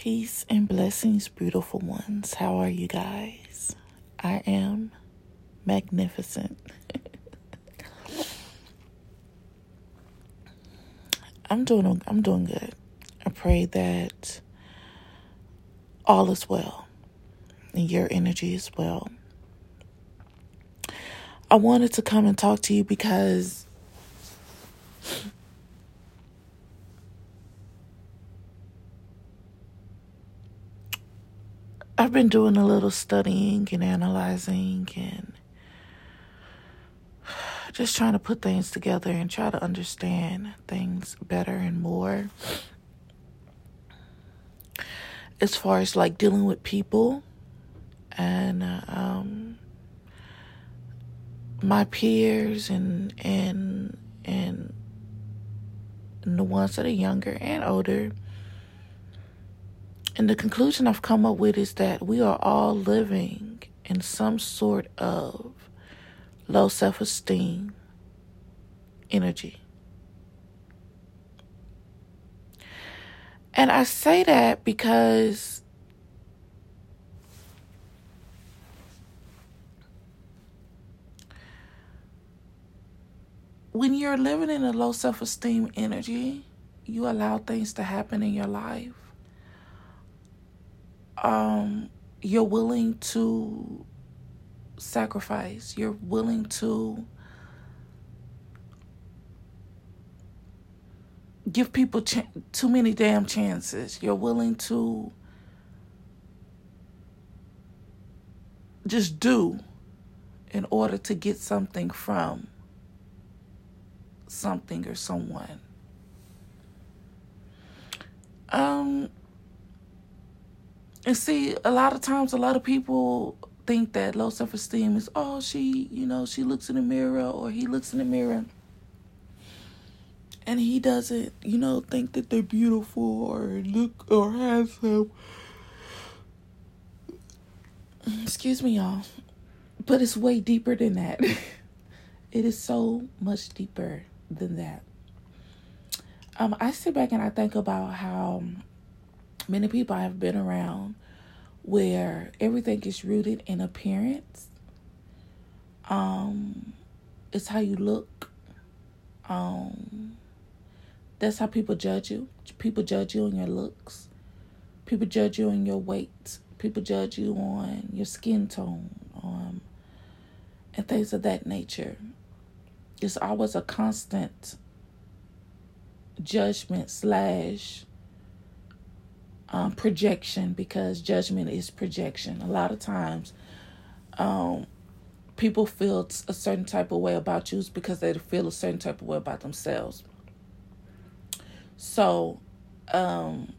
Peace and blessings, beautiful ones. How are you guys? I am magnificent. I'm doing I'm doing good. I pray that all is well and your energy is well. I wanted to come and talk to you because I've been doing a little studying and analyzing and just trying to put things together and try to understand things better and more. As far as like dealing with people and uh, um, my peers and and and the ones that are younger and older and the conclusion I've come up with is that we are all living in some sort of low self esteem energy. And I say that because when you're living in a low self esteem energy, you allow things to happen in your life um, you're willing to sacrifice, you're willing to give people ch- too many damn chances, you're willing to just do in order to get something from something or someone. Um, and see, a lot of times, a lot of people think that low self esteem is, oh, she, you know, she looks in the mirror or he looks in the mirror and he doesn't, you know, think that they're beautiful or look or handsome. Excuse me, y'all. But it's way deeper than that. it is so much deeper than that. Um, I sit back and I think about how many people I have been around where everything is rooted in appearance. Um, it's how you look. Um, that's how people judge you. People judge you on your looks. People judge you on your weight. People judge you on your skin tone, um, and things of that nature. It's always a constant judgment slash um, projection because judgment is projection. A lot of times, um, people feel a certain type of way about you because they feel a certain type of way about themselves. So, um,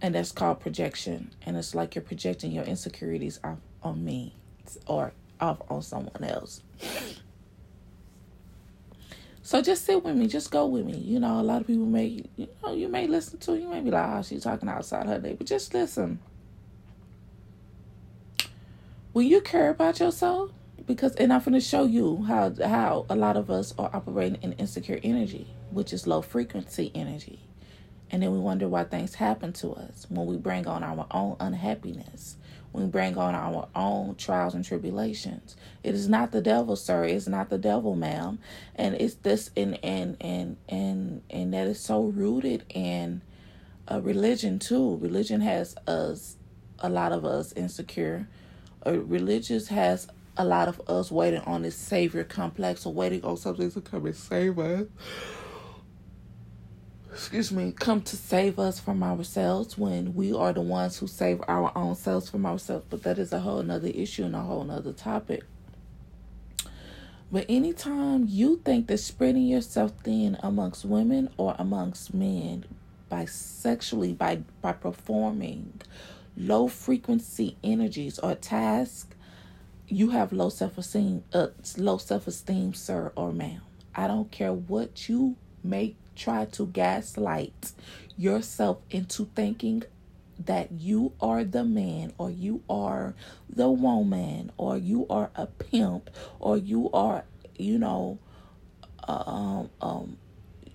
and that's called projection, and it's like you're projecting your insecurities off on me or off on someone else. So just sit with me, just go with me. You know, a lot of people may, you know, you may listen to, you may be like, oh, she's talking outside her day, but just listen. When you care about yourself, because and I'm going to show you how how a lot of us are operating in insecure energy, which is low frequency energy, and then we wonder why things happen to us when we bring on our own unhappiness we bring on our own trials and tribulations. It is not the devil, sir. It's not the devil, ma'am. And it's this and and and and and that is so rooted in a religion too. Religion has us a lot of us insecure. A religious has a lot of us waiting on this savior complex or waiting on something to come and save us excuse me, come to save us from ourselves when we are the ones who save our own selves from ourselves. But that is a whole nother issue and a whole nother topic. But anytime you think that spreading yourself thin amongst women or amongst men by sexually by by performing low frequency energies or tasks, you have low self esteem, uh, low self esteem, sir or ma'am. I don't care what you make try to gaslight yourself into thinking that you are the man or you are the woman or you are a pimp or you are you know um um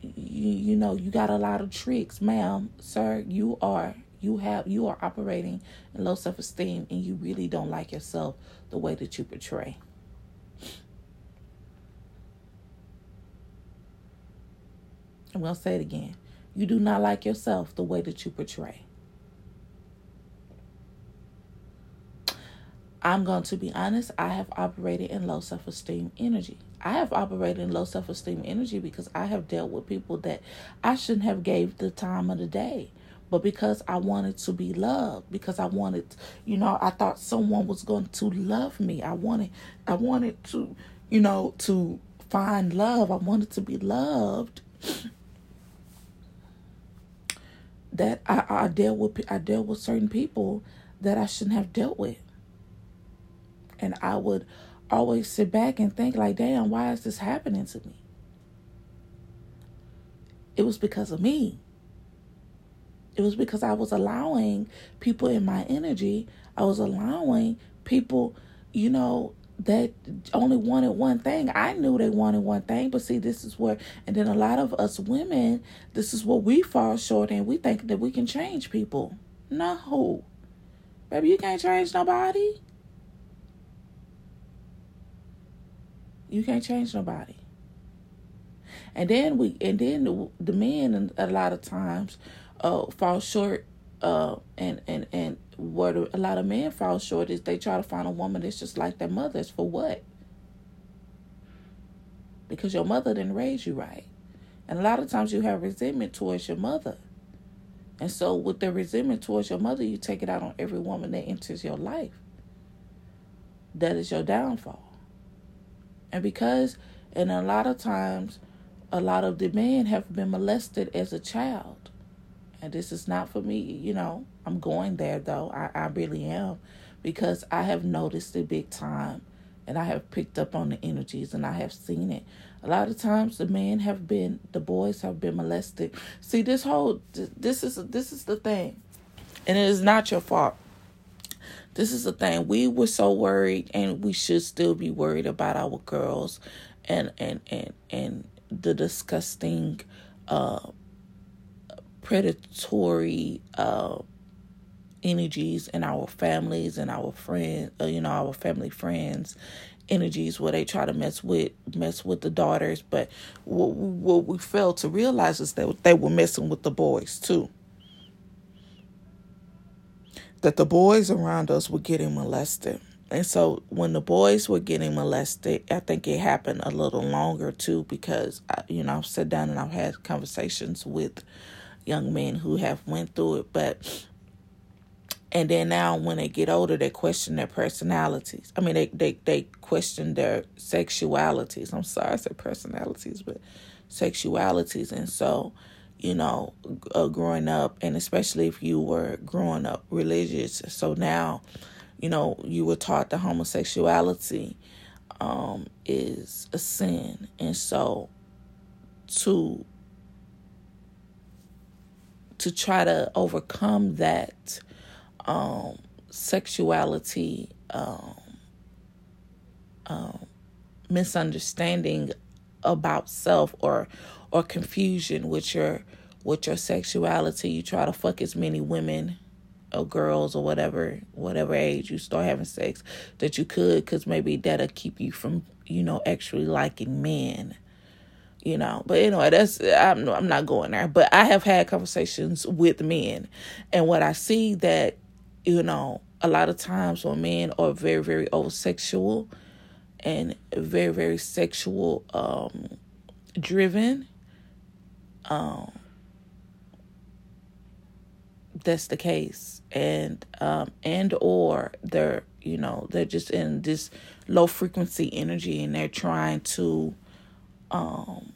you, you know you got a lot of tricks ma'am sir you are You have you are operating in low self esteem and you really don't like yourself the way that you portray. I'm gonna say it again. You do not like yourself the way that you portray. I'm going to be honest, I have operated in low self esteem energy. I have operated in low self esteem energy because I have dealt with people that I shouldn't have gave the time of the day. But because I wanted to be loved, because I wanted, you know, I thought someone was going to love me. I wanted I wanted to, you know, to find love. I wanted to be loved. That I, I dealt with I dealt with certain people that I shouldn't have dealt with. And I would always sit back and think, like, damn, why is this happening to me? It was because of me. It was because I was allowing people in my energy, I was allowing people, you know, that only wanted one thing. I knew they wanted one thing, but see, this is where, and then a lot of us women, this is what we fall short in. We think that we can change people. No. Baby, you can't change nobody. You can't change nobody. And then we, and then the, the men, a lot of times, uh, fall short. Uh, and and and what a lot of men fall short is they try to find a woman that's just like their mothers for what? Because your mother didn't raise you right, and a lot of times you have resentment towards your mother. And so, with the resentment towards your mother, you take it out on every woman that enters your life. That is your downfall. And because, and a lot of times, a lot of the men have been molested as a child. And this is not for me, you know, I'm going there though. I, I really am. Because I have noticed it big time. And I have picked up on the energies and I have seen it. A lot of times the men have been, the boys have been molested. See, this whole, this is, this is the thing. And it is not your fault this is the thing. We were so worried, and we should still be worried about our girls, and and and and the disgusting, uh, predatory, uh, energies in our families and our friends. Uh, you know, our family friends energies where they try to mess with mess with the daughters but what, what we failed to realize is that they were messing with the boys too that the boys around us were getting molested. And so when the boys were getting molested, I think it happened a little longer too because I, you know I've sat down and I've had conversations with young men who have went through it, but and then now when they get older, they question their personalities. I mean, they they they question their sexualities. I'm sorry, I said personalities, but sexualities, and so you know, uh, growing up, and especially if you were growing up religious. So now, you know, you were taught that homosexuality um, is a sin, and so to to try to overcome that um, sexuality um, um misunderstanding about self or or confusion with your with your sexuality. You try to fuck as many women or girls or whatever whatever age you start having sex that you could because maybe that'll keep you from you know actually liking men you know. But anyway that's i'm i'm not going there. But i have had conversations with men. And what i see that you know a lot of times when men are very very over sexual and very very sexual um driven um, that's the case. And um, and or they're you know they're just in this low frequency energy and they're trying to um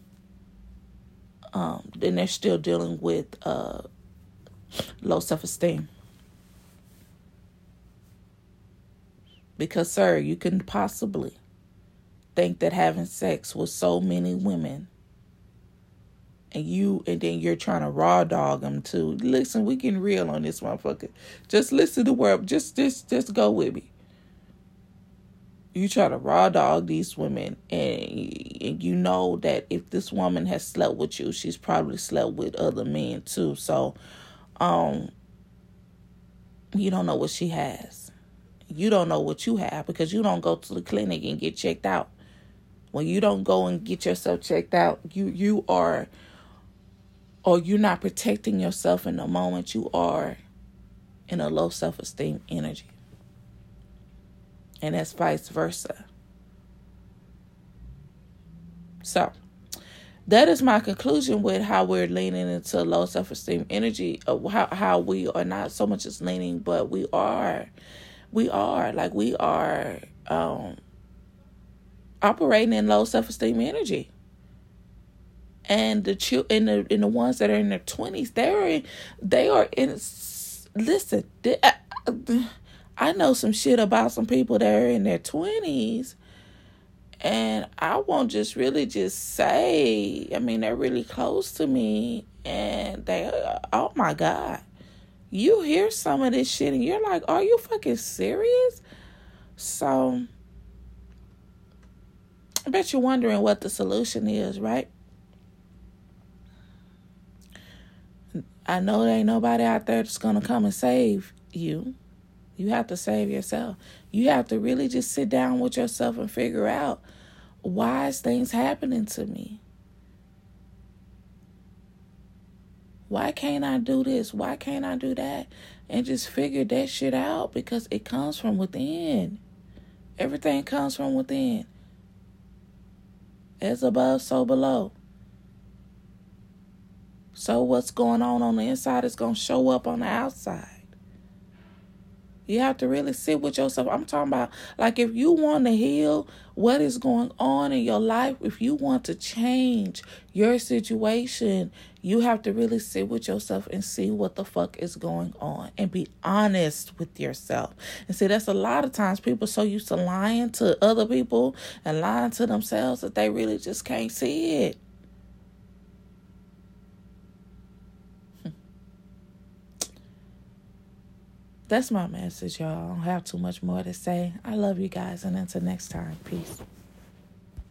um then they're still dealing with uh low self-esteem because sir you can possibly think that having sex with so many women and you and then you're trying to raw dog them too. Listen, we getting real on this motherfucker. Just listen to where just just just go with me. You try to raw dog these women, and, you know that if this woman has slept with you, she's probably slept with other men too. So, um, you don't know what she has. You don't know what you have because you don't go to the clinic and get checked out. When you don't go and get yourself checked out, you you are or you're not protecting yourself in the moment you are in a low self-esteem energy. And that's vice versa. So, that is my conclusion with how we're leaning into low self esteem energy. Uh, how how we are not so much as leaning, but we are, we are like we are um, operating in low self esteem energy. And the ch- in the in the ones that are in their twenties, they're they are in. Listen, they, I, I know some shit about some people that are in their twenties and I won't just really just say, I mean, they're really close to me. And they, oh my God. You hear some of this shit and you're like, are you fucking serious? So, I bet you're wondering what the solution is, right? I know there ain't nobody out there that's going to come and save you. You have to save yourself. You have to really just sit down with yourself and figure out why is things happening to me? Why can't I do this? Why can't I do that? And just figure that shit out because it comes from within. Everything comes from within. As above, so below. So what's going on on the inside is going to show up on the outside. You have to really sit with yourself. I'm talking about like if you want to heal what is going on in your life, if you want to change your situation, you have to really sit with yourself and see what the fuck is going on and be honest with yourself. And see, that's a lot of times people so used to lying to other people and lying to themselves that they really just can't see it. That's my message, y'all. I don't have too much more to say. I love you guys, and until next time, peace.